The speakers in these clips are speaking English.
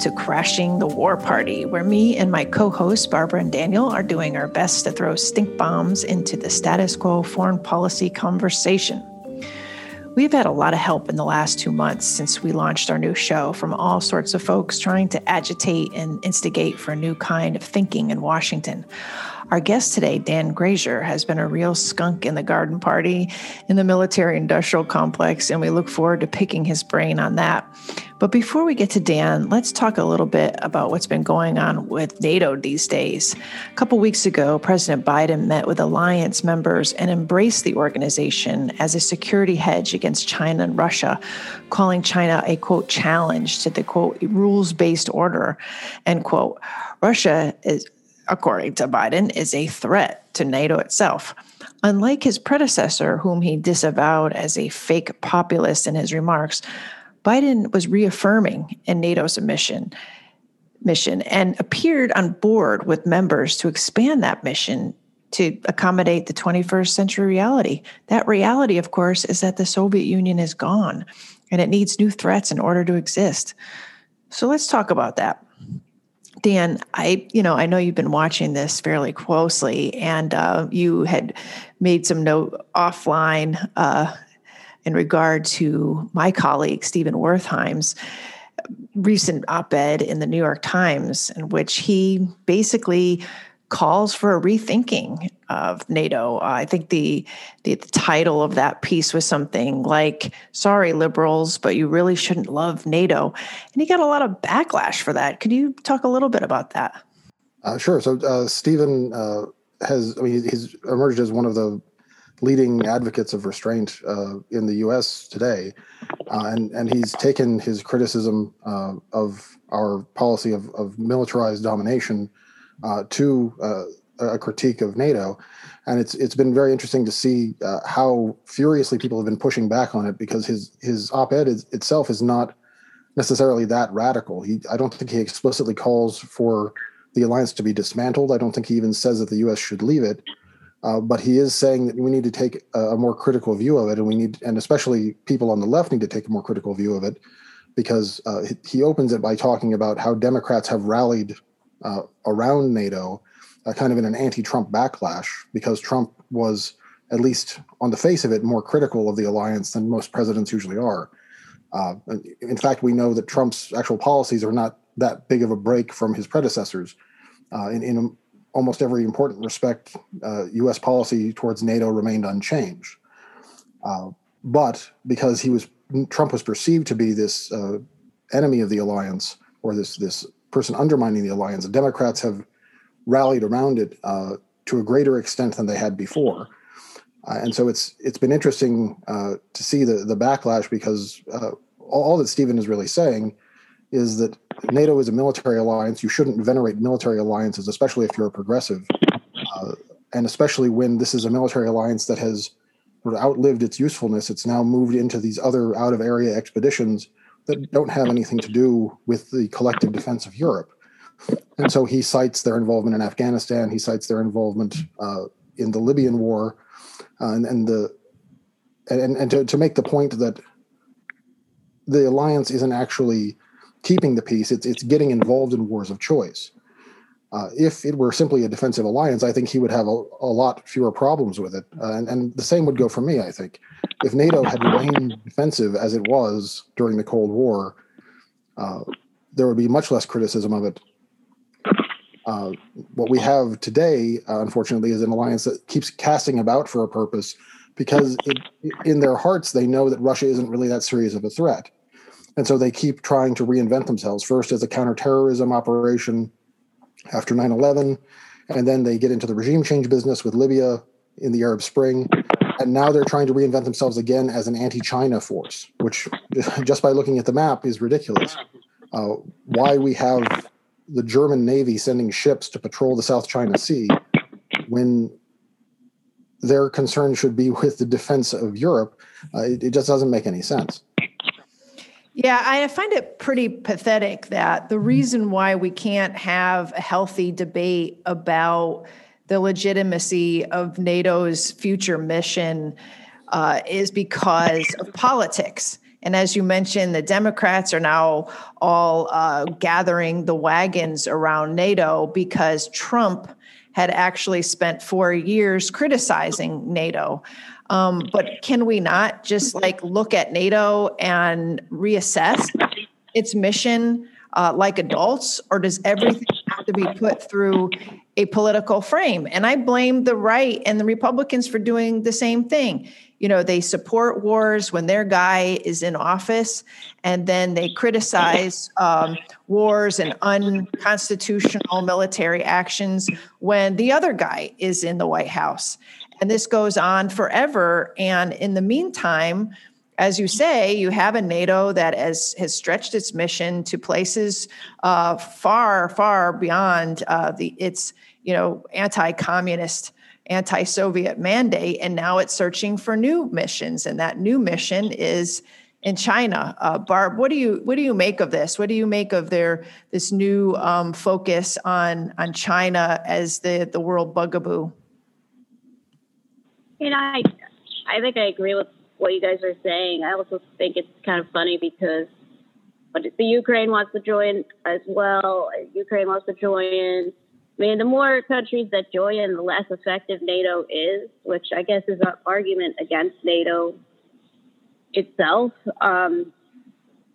to Crashing the War Party, where me and my co hosts, Barbara and Daniel, are doing our best to throw stink bombs into the status quo foreign policy conversation. We've had a lot of help in the last two months since we launched our new show from all sorts of folks trying to agitate and instigate for a new kind of thinking in Washington. Our guest today, Dan Grazier, has been a real skunk in the garden party in the military industrial complex, and we look forward to picking his brain on that. But before we get to Dan, let's talk a little bit about what's been going on with NATO these days. A couple weeks ago, President Biden met with alliance members and embraced the organization as a security hedge against China and Russia, calling China a quote challenge to the quote rules based order, end quote. Russia is according to Biden, is a threat to NATO itself. Unlike his predecessor, whom he disavowed as a fake populist in his remarks, Biden was reaffirming in NATO's mission mission and appeared on board with members to expand that mission to accommodate the 21st century reality. That reality, of course, is that the Soviet Union is gone and it needs new threats in order to exist. So let's talk about that. Dan, I you know I know you've been watching this fairly closely, and uh, you had made some note offline uh, in regard to my colleague Stephen Wertheim's recent op-ed in the New York Times, in which he basically calls for a rethinking of NATO. Uh, I think the, the, the title of that piece was something like "Sorry, liberals, but you really shouldn't love NATO," and he got a lot of backlash for that. Could you talk a little bit about that? Uh, sure. So uh, Stephen uh, has, I mean, he's emerged as one of the leading advocates of restraint uh, in the U.S. today, uh, and and he's taken his criticism of our policy of, of militarized domination to a critique of NATO, and it's it's been very interesting to see uh, how furiously people have been pushing back on it because his his op-ed is, itself is not necessarily that radical. He I don't think he explicitly calls for the alliance to be dismantled. I don't think he even says that the U.S. should leave it. Uh, but he is saying that we need to take a, more critical view of it, and we need, and especially people on the left need to take a more critical view of it, because uh, he opens it by talking about how Democrats have rallied uh, around NATO uh, kind of in an anti-Trump backlash because Trump was, at least on the face of it, more critical of the alliance than most presidents usually are. Uh, in fact, we know that Trump's actual policies are not that big of a break from his predecessors. In, in, almost every important respect, U.S. Uh, policy towards NATO remained unchanged. Uh, but because he was Trump was perceived to be this uh, enemy of the alliance or this this person undermining the alliance, the Democrats have rallied around it uh, to a greater extent than they had before. Uh, and so it's it's been interesting uh, to see the the backlash because uh, all that Stephen is really saying is that NATO is a military alliance. You shouldn't venerate military alliances, especially if you're a progressive, uh, and especially when this is a military alliance that has sort of outlived its usefulness. It's now moved into these other out of area expeditions that don't have anything to do with the collective defense of Europe. And so he cites their involvement in Afghanistan. He cites their involvement uh, in the Libyan war, uh, and, and the and, and to, to make the point that the alliance isn't actually keeping the peace; it's it's getting involved in wars of choice. Uh, if it were simply a defensive alliance, I think he would have a, a lot fewer problems with it. Uh, and, and, the same would go for me, I think. If NATO had remained defensive as it was during the Cold War, uh, there would be much less criticism of it uh, what we have today, uh, unfortunately, is an alliance that keeps casting about for a purpose because it, in their hearts they know that Russia isn't really that serious of a threat. And so they keep trying to reinvent themselves, first as a counterterrorism operation after 9 11, and then they get into the regime change business with Libya in the Arab Spring. And now they're trying to reinvent themselves again as an anti China force, which just by looking at the map is ridiculous. Uh, why we have the German Navy sending ships to patrol the South China Sea when their concern should be with the defense of Europe. Uh, it, it, just doesn't make any sense. Yeah, I find it pretty pathetic that the reason why we can't have a healthy debate about the legitimacy of NATO's future mission uh, is because of politics And as you mentioned, the Democrats are now all uh, gathering the wagons around NATO because Trump had actually spent four years criticizing NATO. Um, but can we not just like look at NATO and reassess its mission uh, like adults, or does everything have to be put through a political frame? And I blame the right and the Republicans for doing the same thing. You know, they support wars when their guy is in office, and then they criticize um, wars and unconstitutional military actions when the other guy is in the White House. And this goes on forever. And in the meantime, as you say, you have a NATO that has, has stretched its mission to places uh, far, far beyond uh, the its you know anti-communist, anti-Soviet mandate, and now it's searching for new missions, and that new mission is in China. Uh, Barb, what do you what do you make of this? What do you make of their this new um, focus on on China as the the world bugaboo? You know, I I think I agree with what you guys are saying. I also think it's kind of funny because but the Ukraine wants to join as well. Ukraine wants to join. I mean, the more countries that join, the less effective NATO is, which I guess is an argument against NATO itself. Um,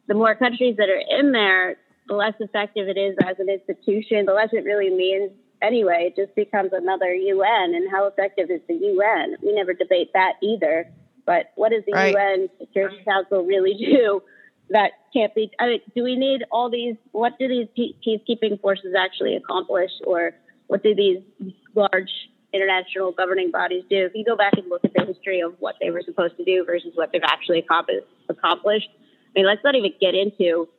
the more countries that are in there, the less effective it is as an institution, the less it really means anyway. It just becomes another UN. And how effective is the UN? We never debate that either. But what does the right. UN Security Council really do? That can't be. I mean, do we need all these? What do these peacekeeping forces actually accomplish, or what do these large international governing bodies do? If you go back and look at the history of what they were supposed to do versus what they've actually accomplished, I mean, let's not even get into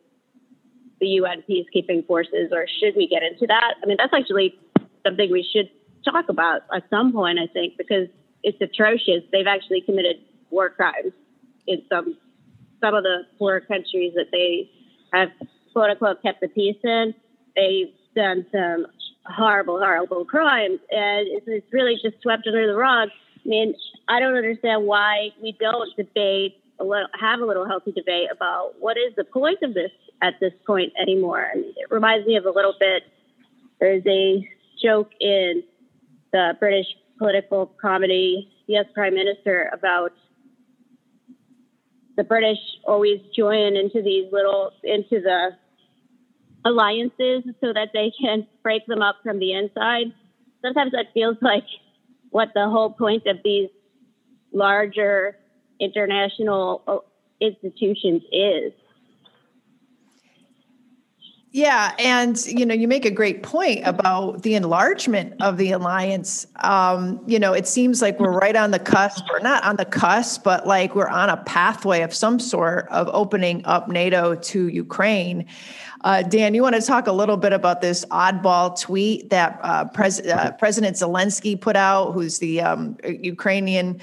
the UN peacekeeping forces, or should we get into that? I mean, that's actually something we should talk about at some point, I think, because it's atrocious. They've actually committed war crimes in some some of the poor countries that they have quote unquote kept the peace in. They've done some horrible, horrible crimes, and it's, it's really just swept under the rug. I mean, I don't understand why we don't debate a little, have a little healthy debate about what is the point of this at this point anymore. I mean, it reminds me of a little bit. There's a joke in the British political comedy Yes Prime Minister about the British always join into these little into the alliances so that they can break them up from the inside. Sometimes that feels like what the whole point of these larger international institutions is. Yeah, and you know, you make a great point about the enlargement of the alliance. Um, you know, it seems like we're right on the cusp, or not on the cusp, but like we're on a pathway of some sort of opening up NATO to Ukraine. Uh, Dan, you want to talk a little bit about this oddball tweet that uh, Pres- uh, President Zelensky put out, who's the um, Ukrainian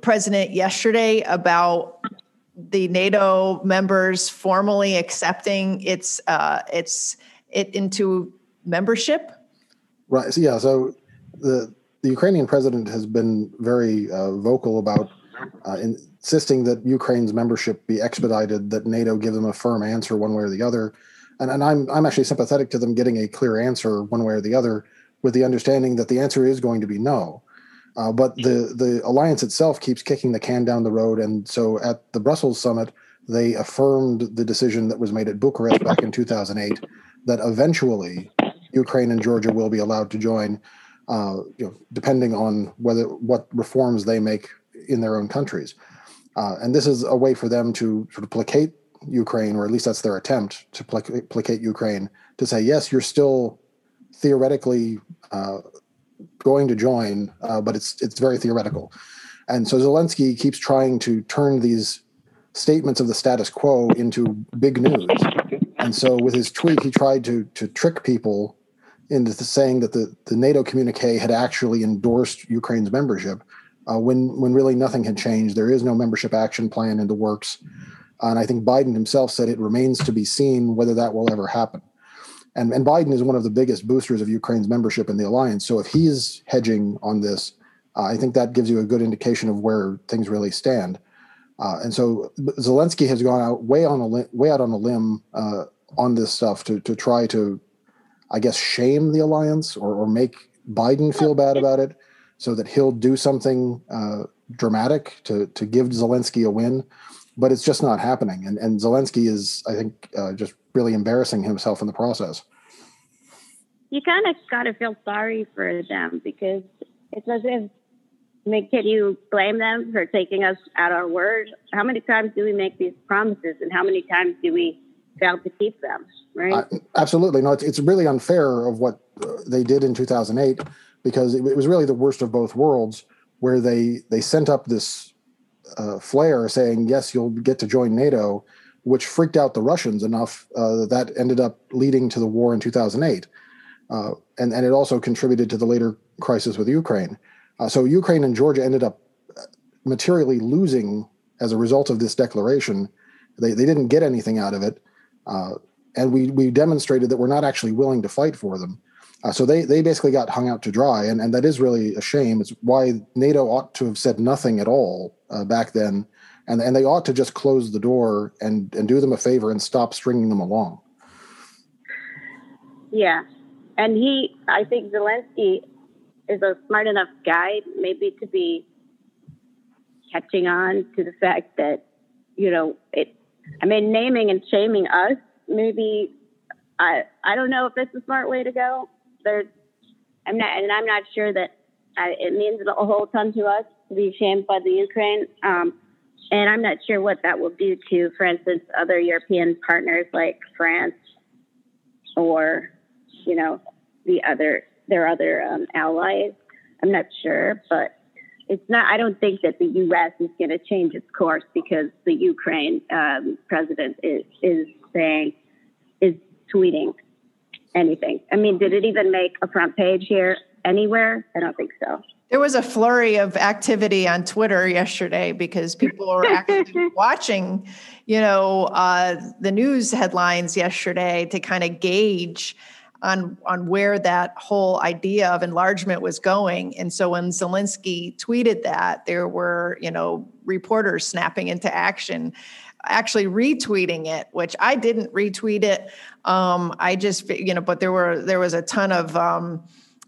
president yesterday, about the NATO members formally accepting its uh, its it into membership? Right. So, yeah. So the the Ukrainian president has been very uh, vocal about uh, insisting that Ukraine's membership be expedited, that NATO give them a firm answer one way or the other. And, and I'm I'm actually sympathetic to them getting a clear answer one way or the other, with the understanding that the answer is going to be no. Uh, but the the alliance itself keeps kicking the can down the road, and so at the Brussels summit, they affirmed the decision that was made at Bucharest back in 2008 that eventually Ukraine and Georgia will be allowed to join, uh, you know, depending on whether what reforms they make in their own countries. Uh, and this is a way for them to sort of placate Ukraine, or at least that's their attempt to placate Ukraine, to say yes, you're still theoretically uh, going to join, uh, but it's it's very theoretical. And so Zelensky keeps trying to turn these statements of the status quo into big news. And so with his tweet, he tried to to trick people into saying that the, the NATO communique had actually endorsed Ukraine's membership, uh, when when really nothing had changed. There is no membership action plan in the works, and I think Biden himself said it remains to be seen whether that will ever happen. And, and Biden is one of the biggest boosters of Ukraine's membership in the alliance. So if he's hedging on this, uh, I think that gives you a good indication of where things really stand. Uh, and so Zelensky has gone out way on a way out on a limb uh, on this stuff to to try to, I guess, shame the alliance or, or make Biden feel bad about it, so that he'll do something uh, dramatic to to give Zelensky a win. But it's just not happening, and and Zelensky is, I think, uh, just really embarrassing himself in the process. You kind of got to feel sorry for them because it's as if I mean, can you blame them for taking us at our word? How many times do we make these promises, and how many times do we fail to keep them? Right? Uh, absolutely, no. It's, it's really unfair of what uh, they did in 2008 because it, it, was really the worst of both worlds, where they they sent up this uh, flare saying, "Yes, you'll get to join NATO," which freaked out the Russians enough uh, that ended up leading to the war in 2008, uh, and and it also contributed to the later crisis with Ukraine. Uh, so Ukraine and Georgia ended up materially losing as a result of this declaration. They, they didn't get anything out of it. Uh, and we, we demonstrated that we're not actually willing to fight for them. Uh, so they, they basically got hung out to dry. And, and that is really a shame. It's why NATO ought to have said nothing at all uh, back then. And, and they ought to just close the door and, and do them a favor and stop stringing them along. Yeah. And he, I think Zelensky is a smart enough guy maybe to be catching on to the fact that you know it i mean naming and shaming us maybe i i don't know if it's a smart way to go there's i'm not and i'm not sure that I, it means a whole ton to us to be shamed by the ukraine um, and i'm not sure what that will do to for instance other european partners like france or you know the other their other um, allies. I'm not sure, but it's not. I don't think that the U.S. is going to change its course because the Ukraine um, president is is saying is tweeting anything. I mean, did it even make a front page here anywhere? I don't think so. There was a flurry of activity on Twitter yesterday because people were actually watching, you know, uh, the news headlines yesterday to kind of gauge on on where that whole idea of enlargement was going. And so when Zelensky tweeted that, there were you know reporters snapping into action actually retweeting it which i didn't retweet it. Um, i just you know but there were there was a ton of um,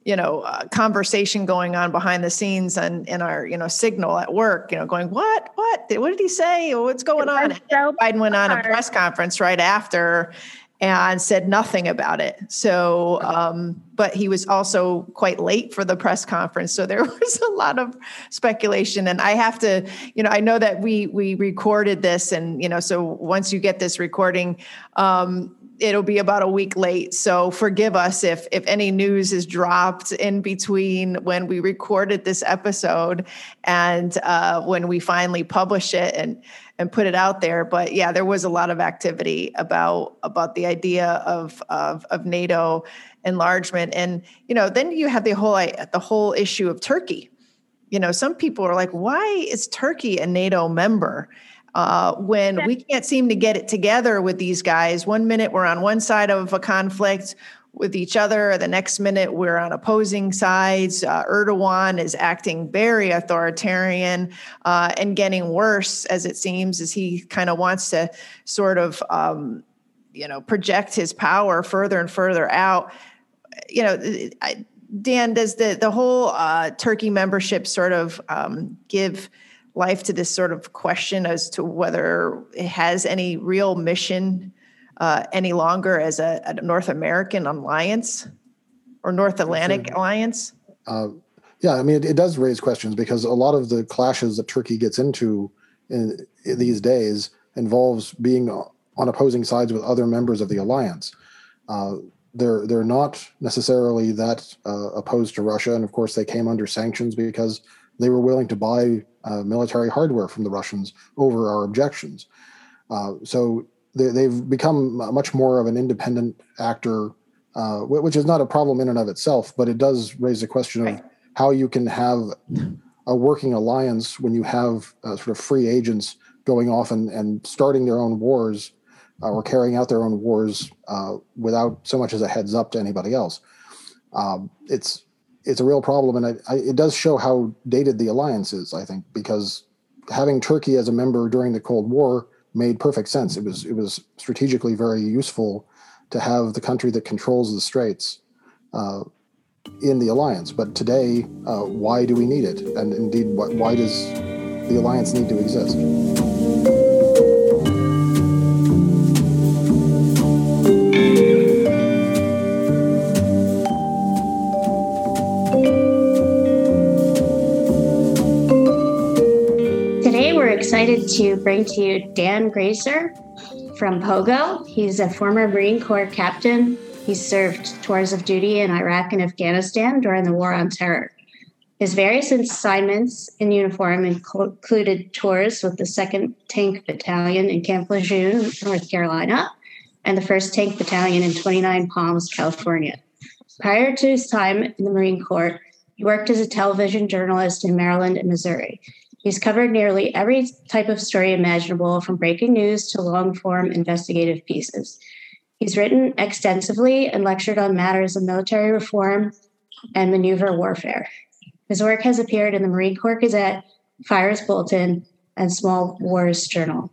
you know uh, conversation going on behind the scenes and in our you know signal at work you know going what? What? What did he say? What's going on? so biden went on a press conference right after and said nothing about it. So, um, but he was also quite late for the press conference, so there was a lot of speculation. And I have to, you know, I know that we we recorded this, and you know, so once you get this recording. Um, it'll be about a week late so forgive us if if any news is dropped in between when we recorded this episode and uh, when we finally publish it and and put it out there. But yeah, there was a lot of activity about about the idea of of, of NATO enlargement, and you know, then you have the whole the whole issue of Turkey. You know, some people are like, why is Turkey a NATO member? Uh, when we can't seem to get it together with these guys. One minute we're on one side of a conflict, with each other. The next minute, we're on opposing sides. Uh, Erdogan is acting very authoritarian uh, and getting worse, as it seems, as he kind of wants to sort of, um, you know, project his power further and further out. You know, I, Dan, does the the whole uh, Turkey membership sort of um, give life to this sort of question as to whether it has any real mission? Uh, any longer as a, a, North American alliance or North Atlantic sure. alliance? Uh, yeah, I mean, it, it, does raise questions because a lot of the clashes that Turkey gets into in, in these days involves being on opposing sides with other members of the alliance. Uh, they're they're not necessarily that uh, opposed to Russia, and of course they came under sanctions because they were willing to buy uh, military hardware from the Russians over our objections. Uh, so they, have become much more of an independent actor, uh, which is not a problem in and of itself, but it does raise the question of how you can have a working alliance when you have uh, sort of free agents going off and, and starting their own wars uh, or carrying out their own wars uh, without so much as a heads up to anybody else. Um, it's it's a real problem, and I, I, it does show how dated the alliance is. I think because having Turkey as a member during the Cold War made perfect sense. It was it was strategically very useful to have the country that controls the straits uh, in the alliance. But today, uh, why do we need it? And indeed, why does the alliance need to exist? Excited to bring to you Dan Grazier from Pogo. He's a former Marine Corps captain. He served tours of duty in Iraq and Afghanistan during the War on Terror. His various assignments in uniform included tours with the 2nd Tank Battalion in Camp Lejeune, North Carolina, and the 1st Tank Battalion in 29 Palms, California. Prior to his time in the Marine Corps, he worked as a television journalist in Maryland and Missouri. He's covered nearly every type of story imaginable, from breaking news to long form investigative pieces. He's written extensively and lectured on matters of military reform and maneuver warfare. His work has appeared in the Marine Corps Gazette, Fires Bulletin, and Small Wars Journal.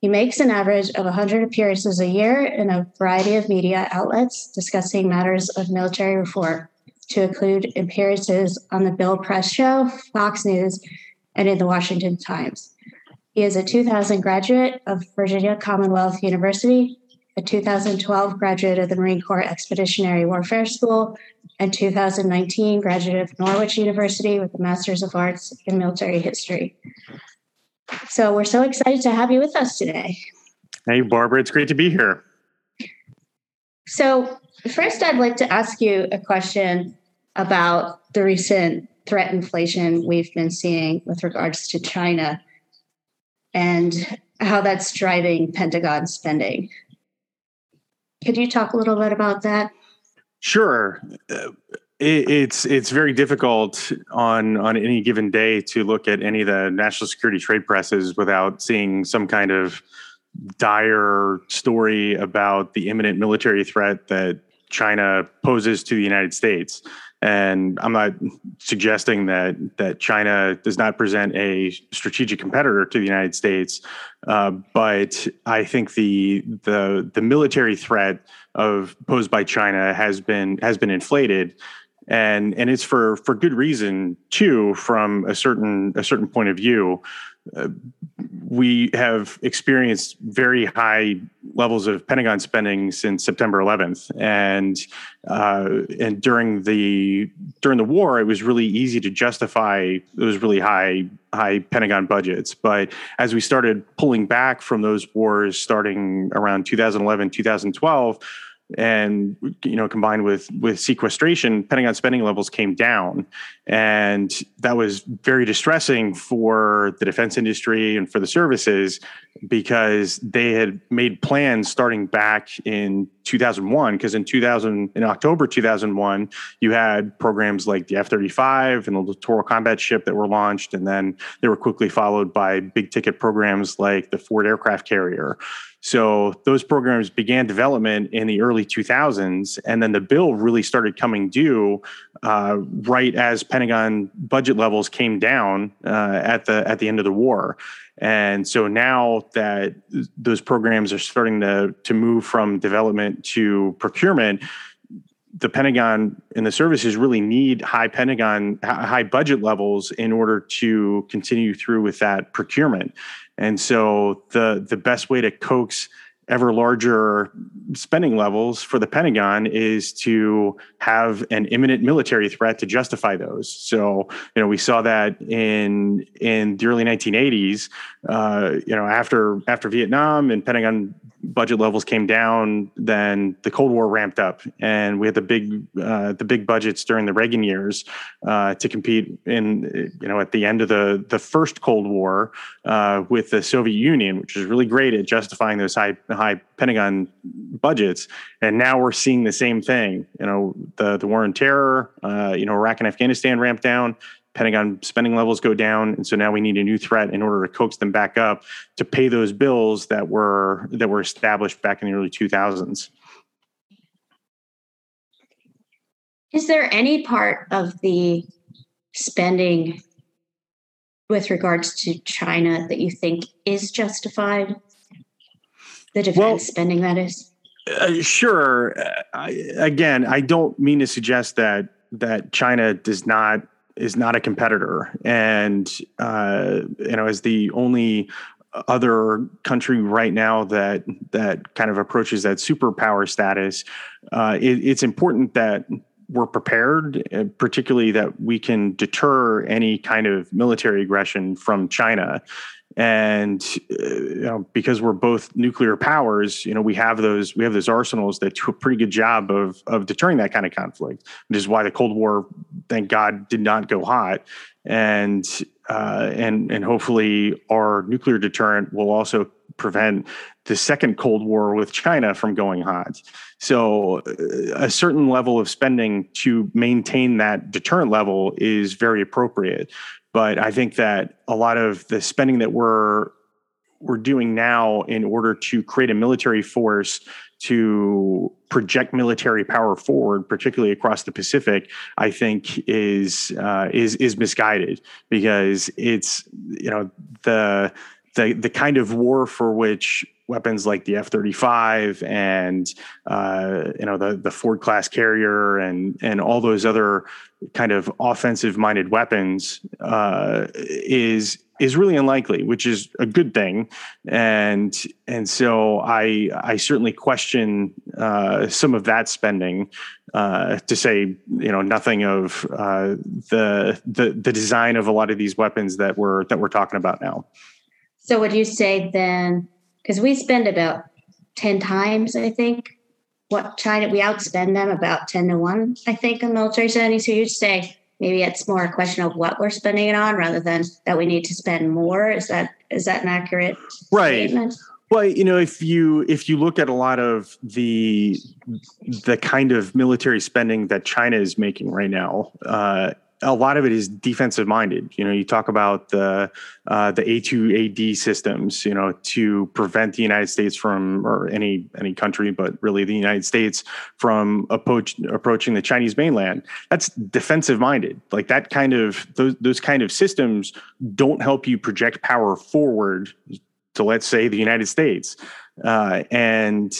He makes an average of 100 appearances a year in a variety of media outlets discussing matters of military reform, to include appearances on the Bill Press Show, Fox News, and in the Washington Times. He is a 2000 graduate of Virginia Commonwealth University, a 2012 graduate of the Marine Corps Expeditionary Warfare School, and 2019 graduate of Norwich University with a Master's of Arts in Military History. So we're so excited to have you with us today. Hey, Barbara, it's great to be here. So, first, I'd like to ask you a question about the recent threat inflation we've been seeing with regards to China and how that's driving Pentagon spending. Could you talk a little bit about that? Sure. Uh, it's it's very difficult on on any given day to look at any of the national security trade presses without seeing some kind of dire story about the imminent military threat that China poses to the United States. And I'm not suggesting that that China does not present a strategic competitor to the United States, uh, but I think the the the military threat of posed by China has been has been inflated, and and it's for for good reason too, from a certain a certain point of view. Uh, we have experienced very high levels of Pentagon spending since September 11th, and uh, and during the during the war, it was really easy to justify those really high high Pentagon budgets. But as we started pulling back from those wars, starting around 2011, 2012 and you know combined with with sequestration pentagon spending levels came down. And that was very distressing for the defense industry and for the services because they had made plans starting back in 2001 because in 2000 in october 2001 you had programs like the f-35 and the littoral combat ship that were launched. And then they were quickly followed by big ticket programs like the ford aircraft carrier so those programs began development in the early 2000s, and then the bill really started coming due uh, right as Pentagon budget levels came down uh, at the at the end of the war. And so now that those programs are starting to to move from development to procurement, the Pentagon and the services really need high Pentagon, high budget levels in order to continue through with that procurement. And so the the best way to coax ever larger spending levels for the Pentagon is to have an imminent military threat to justify those. So, you know, we saw that in in the early 1980s. Uh, you know, after after Vietnam and Pentagon budget levels came down, then the Cold War ramped up, and we had the big uh, the big budgets during the Reagan years uh, to compete in you know at the end of the the first Cold War uh, with the Soviet Union, which is really great at justifying those high high Pentagon budgets. And now we're seeing the same thing. You know, the the war on terror, uh, you know, Iraq and Afghanistan ramped down. Pentagon spending levels go down, and so now we need a new threat in order to coax them back up to pay those bills that were that were established back in the early 2000s. Is there any part of the spending with regards to China that you think is justified? The defense well, spending, that is. Uh, sure. Uh, I, again, I don't mean to suggest that that China does not is not a competitor, and uh, you know, as the only other country right now that that kind of approaches that superpower status, uh, it, it's important that we're prepared, uh, particularly that we can deter any kind of military aggression from China and uh, you know because we're both nuclear powers you know we have those we have those arsenals that do a pretty good job of of deterring that kind of conflict which is why the cold war thank god did not go hot. And uh, and and hopefully our nuclear deterrent will also prevent the second cold war with china from going hot. So uh, a certain level of spending to maintain that deterrent level is very appropriate but I think that a lot of the spending that we're we're doing now in order to create a military force to project military power forward, particularly across the Pacific, I think is uh, is is misguided because it's you know the the the kind of war for which weapons like the F thirty five and uh, you know the the Ford class carrier and and all those other kind of offensive minded weapons uh, is is really unlikely, which is a good thing. And and so I I certainly question uh, some of that spending. Uh, to say you know nothing of uh, the the the design of a lot of these weapons that we're that we're talking about now. So would you say then? Because we spend about ten times, I think, what China we outspend them about ten to one, I think, in military spending. So you'd say maybe it's more a question of what we're spending it on rather than that we need to spend more. Is that is that an accurate right? Statement? Well, you know, if you if you look at a lot of the the kind of military spending that China is making right now, uh, a lot of it is defensive minded. You know, you talk about the uh, the A2AD systems, you know, to prevent the United States from or any any country, but really the United States from approach, approaching the Chinese mainland. That's defensive minded. Like that kind of those those kind of systems don't help you project power forward to let's say the United States. Uh, and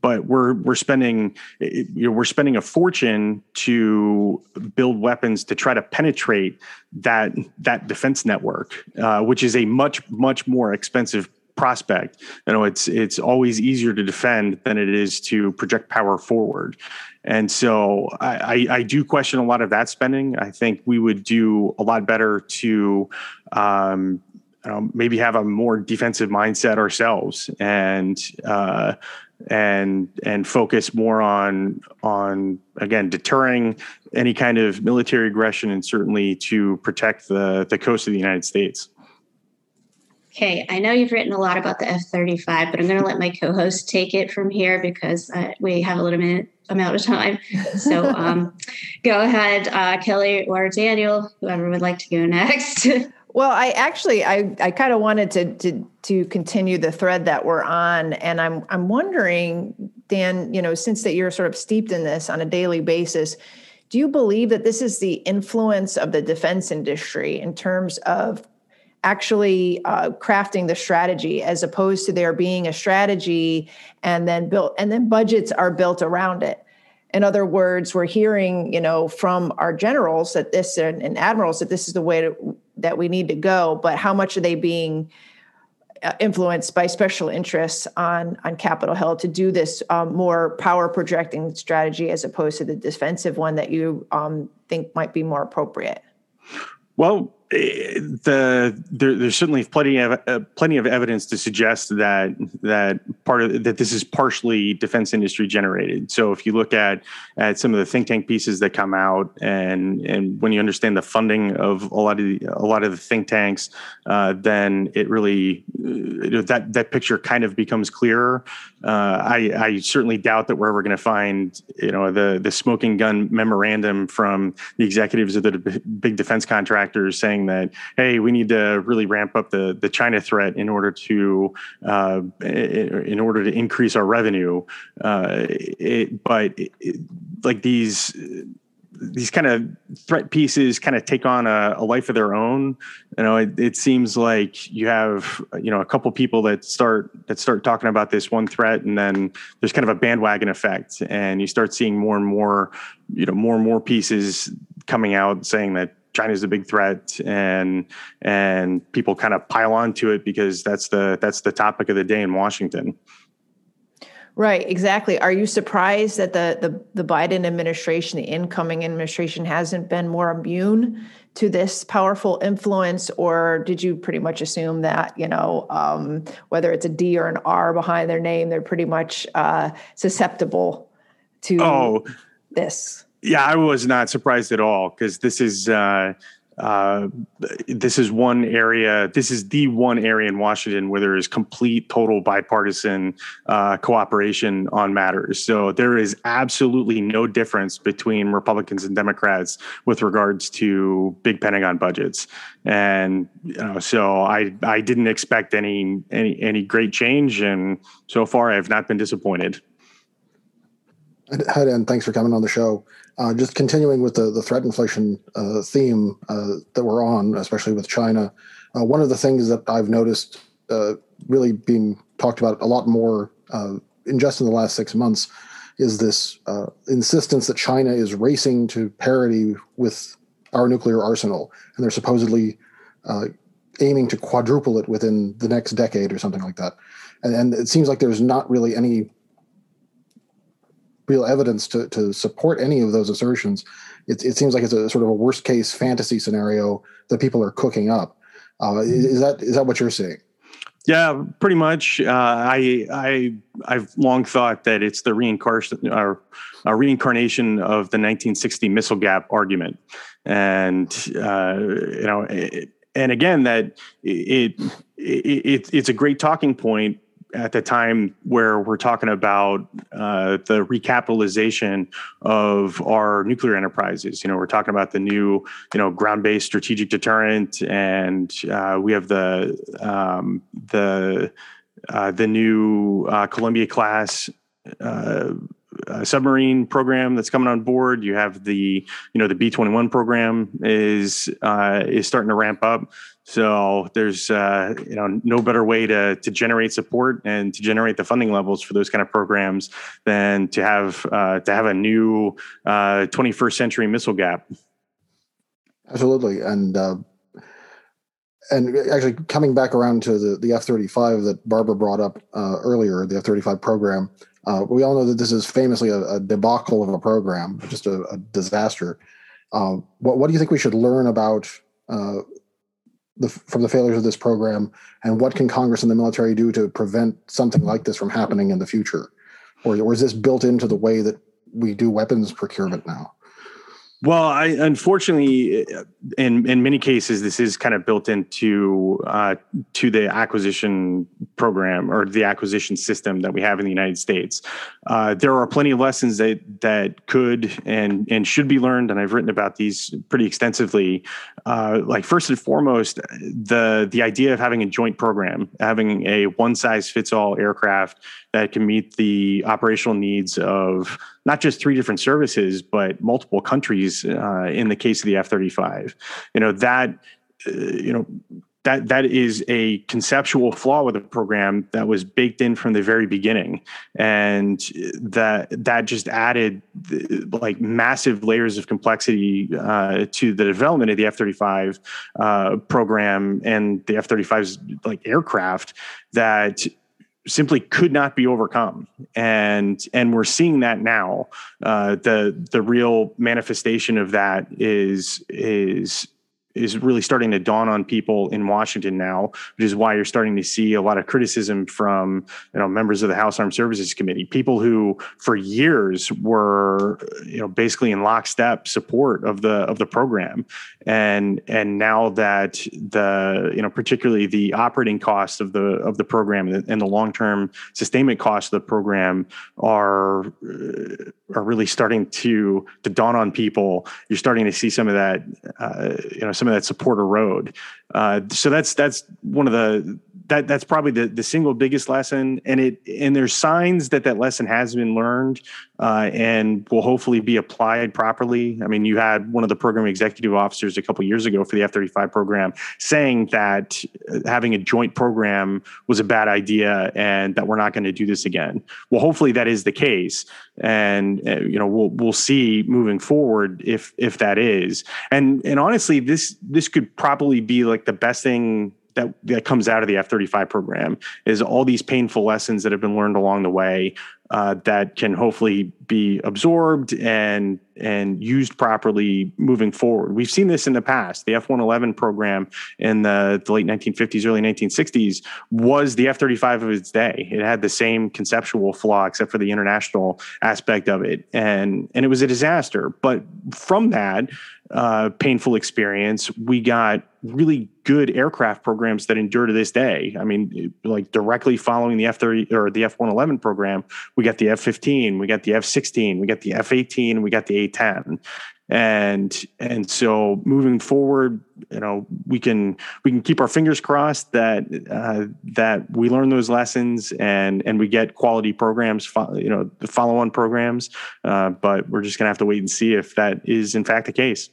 but we're we're spending you know we're spending a fortune to build weapons to try to penetrate that that defense network, uh, which is a much much more expensive prospect. You know, it's it's always easier to defend than it is to project power forward. And so I, I, I do question a lot of that spending. I think we would do a lot better to um, um, maybe have a more defensive mindset ourselves and uh, and and focus more on on again deterring any kind of military aggression and certainly to protect the the coast of the United States. Okay, I know you've written a lot about the F 35, but I'm going to let my co host take it from here because uh, we have a little minute amount of time. So um, go ahead, uh, Kelly or Daniel, whoever would like to go next. Well, I actually I, I kind of wanted to, to to continue the thread that we're on, and I'm I'm wondering, Dan, you know, since that you're sort of steeped in this on a daily basis, do you believe that this is the influence of the defense industry in terms of actually uh, crafting the strategy as opposed to there being a strategy and then built and then budgets are built around it? In other words we're hearing you know from our generals that this and, and admirals that this is the way to, that we need to go, but how much are they being uh, influenced by special interests on on Capitol Hill to do this um, more power projecting strategy as opposed to the defensive one that you um, think might be more appropriate? Well, the there, there's certainly plenty of uh, plenty of evidence to suggest that that part of that this is partially defense industry generated. So if you look at at some of the think tank pieces that come out, and and when you understand the funding of a lot of the, a lot of the think tanks, uh, then it really uh, that that picture kind of becomes clearer. Uh, I, I certainly doubt that we're ever going to find you know the the smoking gun memorandum from the executives of the big defense contractors saying that hey we need to really ramp up the the China threat in order to uh, in order to increase our revenue. Uh, it, but it, like these these kind of threat pieces kind of take on a, a life of their own. You know, it, it, seems like you have you know a couple people that start that start talking about this one threat, and then there's kind of a bandwagon effect, and you start seeing more and more you know more and more pieces coming out saying that China's a big threat, and and people kind of pile onto it because that's the that's the topic of the day in Washington. Right, exactly. Are you surprised that the, the the Biden administration, the incoming administration, hasn't been more immune to this powerful influence, or did you pretty much assume that you know um, whether it's a D or an R behind their name, they're pretty much uh, susceptible to oh, this? Yeah, I was not surprised at all because this is. Uh, uh, this is one area. This is the one area in Washington where there is complete, total bipartisan uh, cooperation on matters. So there is absolutely no difference between Republicans and Democrats with regards to big Pentagon budgets. And you know, so I I didn't expect any any any great change, and so far I have not been disappointed. Hi, Dan. Thanks for coming on the show. Uh, just continuing with the, the threat inflation uh, theme uh, that we're on, especially with China, uh, one of the things that I've noticed uh, really being talked about a lot more uh, in just in the last six months is this insistence that China is racing to parity with our nuclear arsenal, and they're supposedly aiming to quadruple it within the next decade or something like that. And, and it seems like there's not really any real evidence to, to support any of those assertions. It, it seems like it's a sort of a worst case fantasy scenario that people are cooking up. Uh, is that is that what you're seeing? Yeah, pretty much. Uh, I I I've long thought that it's the reincarnation or a reincarnation of the 1960 missile gap argument, and uh, you know, it, and again that it, it, it's a great talking point at the time where we're talking about uh, the recapitalization of our nuclear enterprises. You know, we're talking about the new, you know, ground-based strategic deterrent, and uh, we have the um, the uh, the new uh, Columbia class. Uh, uh, submarine program that's coming on board. You have the, you know, the B twenty one program is is starting to ramp up. So there's uh, you know no better way to to generate support and to generate the funding levels for those kind of programs than to have uh, to have a new uh, 21st century missile gap. Absolutely, and uh, and actually coming back around to the the F-35 that Barbara brought up uh, earlier, the F-35 program. Uh, we all know that this is famously a, a debacle of a program, just a, a disaster. what what do you think we should learn about the, from the failures of this program, and what can Congress and the military do to prevent something like this from happening in the future, or, or is this built into the way that we do weapons procurement now? Well, I unfortunately, in in many cases, this is kind of built into uh, to the acquisition program or the acquisition system that we have in the United States. Uh, there are plenty of lessons that that could and and should be learned, and I've written about these pretty extensively. Uh, like first and foremost, the the idea of having a joint program, having a one size fits all aircraft that can meet the operational needs of not just three different services, but multiple countries. Uh, in the case of the F thirty five, you know that uh, you know that that is a conceptual flaw with the program that was baked in from the very beginning and that that just added like massive layers of complexity uh, to the development of the f-35 uh, program and the f-35's like aircraft that simply could not be overcome. And and we're seeing that now. Uh, the the real manifestation of that is is is really starting to dawn on people in Washington now, which is why you're starting to see a lot of criticism from you know members of the House Armed Services Committee, people who for years were you know basically in lockstep support of the of the program, and and now that the you know particularly the operating costs of the of the program and the long term sustainment costs of the program are are really starting to to dawn on people. You're starting to see some of that uh, you know some of that support erode. Uh, so that's that's one of the that that's probably the the single biggest lesson, and it and there's signs that that lesson has been learned uh, and will hopefully be applied properly. I mean, you had one of the program executive officers a couple years ago for the F thirty five program saying that uh, having a joint program was a bad idea and that we're not going to do this again. Well, hopefully that is the case, and uh, you know we'll we'll see moving forward if if that is. And and honestly, this this could probably be like the best thing that that comes out of the F thirty five program is all these painful lessons that have been learned along the way uh, that can hopefully be absorbed and and used properly moving forward. We've seen this in the past. The F one eleven program in the, the late nineteen fifties, early nineteen sixties was the F thirty five of its day. It had the same conceptual flaw except for the international aspect of it, and and it was a disaster. But from that uh, painful experience, we got really good aircraft programs that endure to this day. I mean, like directly following the F thirty or the F one eleven program, we got the F fifteen, we got the F sixteen, we got the F eighteen, we got the A ten, and and so moving forward, you know, we can we can keep our fingers crossed that uh, that we learn those lessons and and we get quality programs, you know, the follow on programs. Uh, but we're just gonna have to wait and see if that is in fact the case.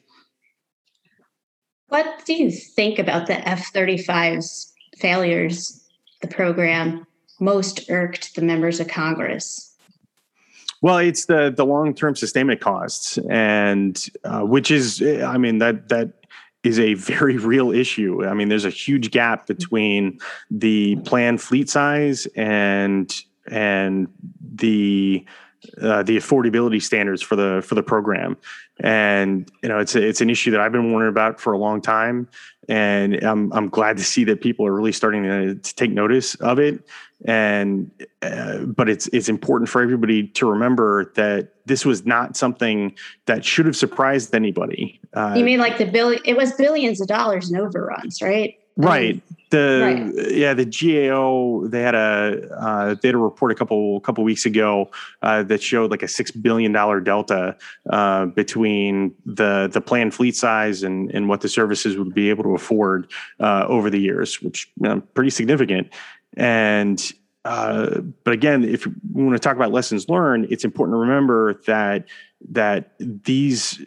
What do you think about the F 35's failures, the program, most irked the members of Congress? Well, it's the the long term sustainment costs, and uh, which is, I mean, that that is a very real issue. I mean, there's a huge gap between the planned fleet size and and the uh, the affordability standards for the for the program, and you know it's a, it's an issue that I've been wondering about for a long time, and I'm I'm glad to see that people are really starting to, to take notice of it. And uh, but it's it's important for everybody to remember that this was not something that should have surprised anybody. Uh, you mean like the bill? It was billions of dollars in overruns, right? Right. The right. yeah, the GAO they had a uh, they had a report a couple couple weeks ago uh, that showed like a six billion dollar delta uh, between the the planned fleet size and and what the services would be able to afford uh, over the years, which you know, pretty significant. And uh, but again, if we want to talk about lessons learned, it's important to remember that that these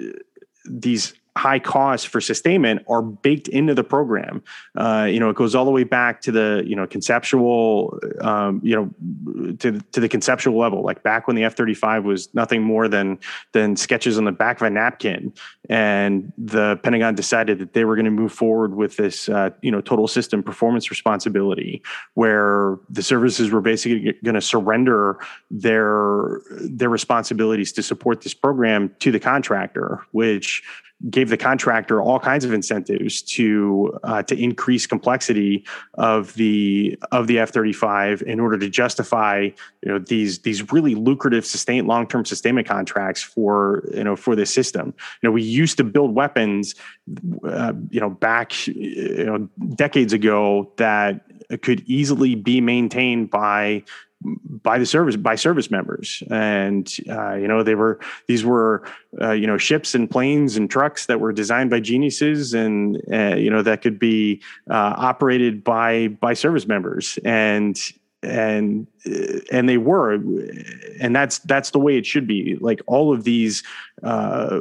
these high costs for sustainment are baked into the program. Uh, you know, it goes all the way back to the you know conceptual, um, you know, to to the conceptual level. Like back when the F thirty five was nothing more than than sketches on the back of a napkin, and the Pentagon decided that they were going to move forward with this uh, you know total system performance responsibility, where the services were basically going to surrender their their responsibilities to support this program to the contractor, which gave the contractor all kinds of incentives to uh, to increase complexity of the of the F thirty five in order to justify you know these these really lucrative sustain long term sustainment contracts for you know for this system. You know we used to build weapons uh, you know back you know decades ago that could easily be maintained by by the service by service members. And uh, you know they were these were uh, you know ships and planes and trucks that were designed by geniuses and uh, you know that could be uh, operated by by service members. And and uh, and they were and that's that's the way it should be. Like all of these uh,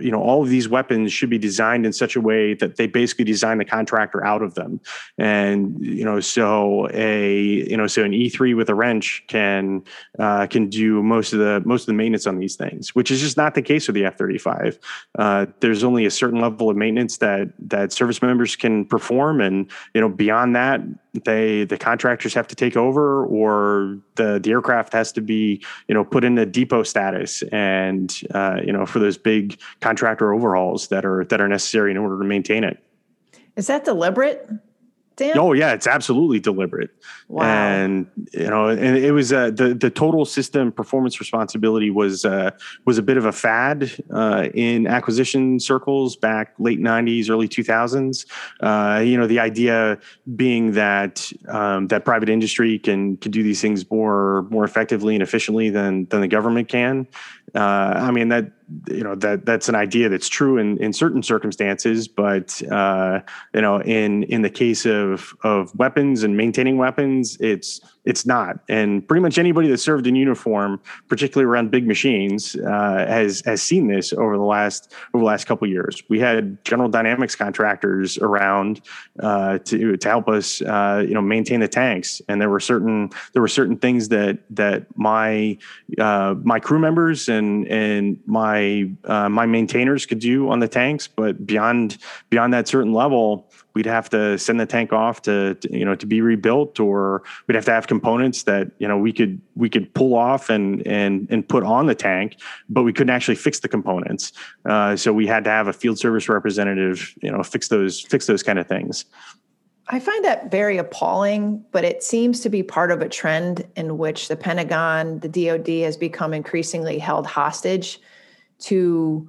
you know all of these weapons should be designed in such a way that they basically design the contractor out of them. And you know so a you know so an e3 with a wrench can uh, can do most of the most of the maintenance on these things which is just not the case with the f-35 uh, there's only a certain level of maintenance that that service members can perform. And you know beyond that they the contractors have to take over or the the aircraft has to be you know put in a depot status. And uh, you know for those big contractor overhauls that are that are necessary in order to maintain it. Is that deliberate Dan? Oh yeah, it's absolutely deliberate. Wow. And you know, and it was uh, the the total system performance responsibility was uh, was a bit of a fad uh, in acquisition circles back late '90s, early 2000s. Uh, you know, the idea being that um, that private industry can can do these things more more effectively and efficiently than than the government can. Uh, I mean that you know that that's an idea that's true in in certain circumstances, but uh, you know in in the case of of weapons and maintaining weapons, it's it's not. And pretty much anybody that served in uniform, particularly around big machines, uh, has has seen this over the last over the last couple years. We had General Dynamics contractors around uh, to to help us, uh, you know, maintain the tanks, and there were certain there were certain things that that my uh, my crew members and and my uh, my maintainers could do on the tanks, but beyond beyond that certain level we'd have to send the tank off to, to, you know to be rebuilt or we'd have to have components that you know we could we could pull off and and and put on the tank but we couldn't actually fix the components uh, so we had to have a field service representative you know fix those fix those kind of things I find that very appalling, but it seems to be part of a trend in which the Pentagon, the DoD, has become increasingly held hostage to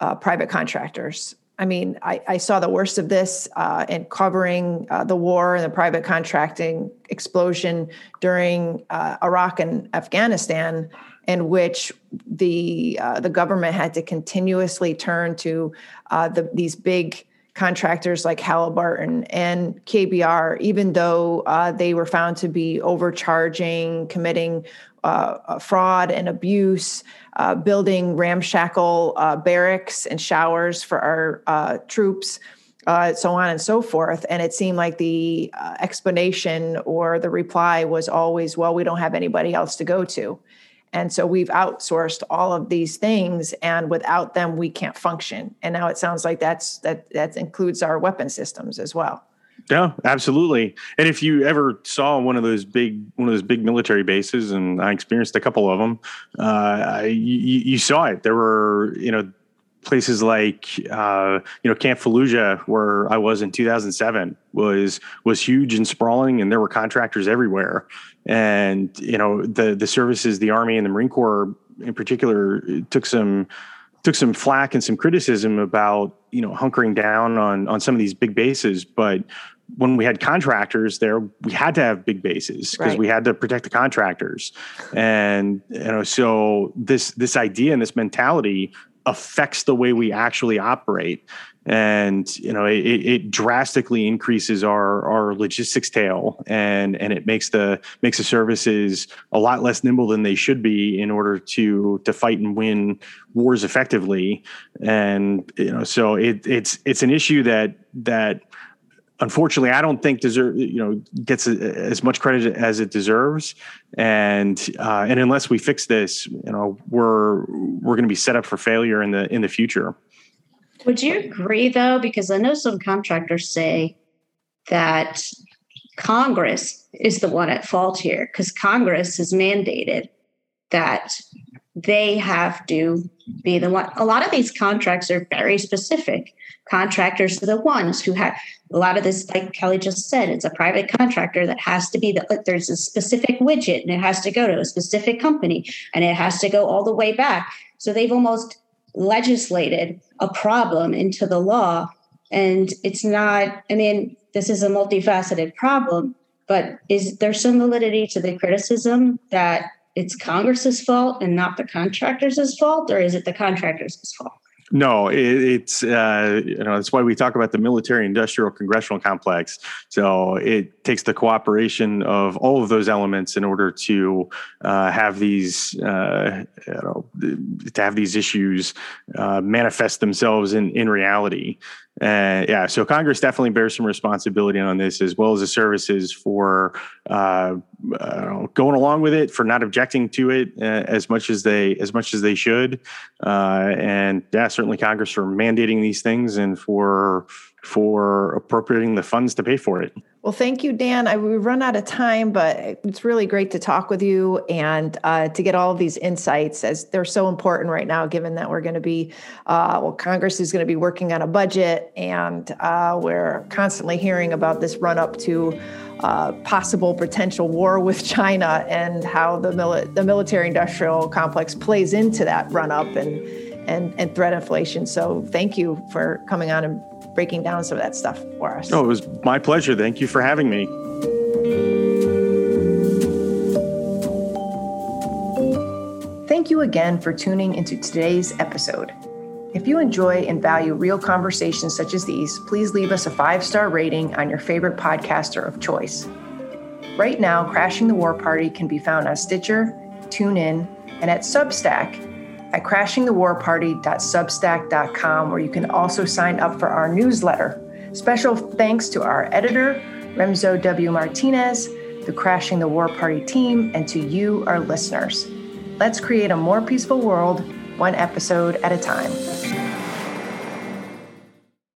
uh, private contractors. I mean, I, I, saw the worst of this uh, in covering uh, the war and the private contracting explosion during uh, Iraq and Afghanistan, in which the uh, the government had to continuously turn to uh, the, these big contractors like Halliburton and KBR, even though uh, they were found to be overcharging, committing fraud and abuse uh, building ramshackle uh, barracks and showers for our uh, troops, uh, so on and so forth. And it seemed like the uh, explanation or the reply was always, well, we don't have anybody else to go to. And so we've outsourced all of these things, and without them, we can't function. And now it sounds like that's that that includes our weapon systems as well. Yeah, absolutely. And if you ever saw one of those big one of those big military bases, and I experienced a couple of them, uh, you, you saw it. There were you know places like uh, you know Camp Fallujah, where I was in 2007, was was huge and sprawling, and there were contractors everywhere. And you know the the services, the Army and the Marine Corps in particular, took some took some flack and some criticism about you know hunkering down on on some of these big bases, but when we had contractors there, we had to have big bases because right. we had to protect the contractors. And you know, so this this idea and this mentality affects the way we actually operate. And you know, it, it drastically increases our our logistics tail, and and it makes the makes the services a lot less nimble than they should be in order to to fight and win wars effectively. And you know, so it, it's it's an issue that that unfortunately, I don't think deserve you know gets as much credit as it deserves. And uh, and unless we fix this, you know, we're we're going to be set up for failure in the in the future. Would you agree though? Because I know some contractors say that Congress is the one at fault here because Congress has mandated that they have to be the one. A lot of these contracts are very specific. Contractors are the ones who have a lot of this, like Kelly just said, it's a private contractor that has to be the, uh, there's a specific widget and it has to go to a specific company and it has to go all the way back. So they've almost legislated a problem into the law. And it's not, I mean, this is a multifaceted problem, but is there some validity to the criticism that it's Congress's fault and not the contractors' fault, or is it the contractors' fault? No, it, it's uh, you know that's why we talk about the military-industrial congressional complex. So it takes the cooperation of all of those elements in order to uh, have these uh, you know to have these issues uh, manifest themselves in in reality. Uh, yeah, so Congress definitely bears some responsibility on this, as well as the services for uh, uh, going along with it, for not objecting to it uh, as much as they as much as they should, uh, and yeah, certainly Congress for mandating these things and for for appropriating the funds to pay for it. Well, thank you, Dan. I, we run out of time, but it's really great to talk with you and uh, to get all of these insights as they're so important right now, given that we're going to be, uh, well, Congress is going to be working on a budget and uh, we're constantly hearing about this run up to uh, possible potential war with China and how the, mili- the military industrial complex plays into that run up and, and, and threat inflation. So thank you for coming on and breaking down some of that stuff for us. Oh, it was my pleasure. Thank you for having me. Thank you again for tuning into today's episode. If you enjoy and value real conversations such as these, please leave us a five star rating on your favorite podcaster of choice. Right now, Crashing the War Party can be found on Stitcher, TuneIn, and at Substack at crashingthewarparty.substack.com, where you can also sign up for our newsletter. Special thanks to our editor, Remzo W. Martinez, the Crashing the War Party team, and to you, our listeners. Let's create a more peaceful world, one episode at a time.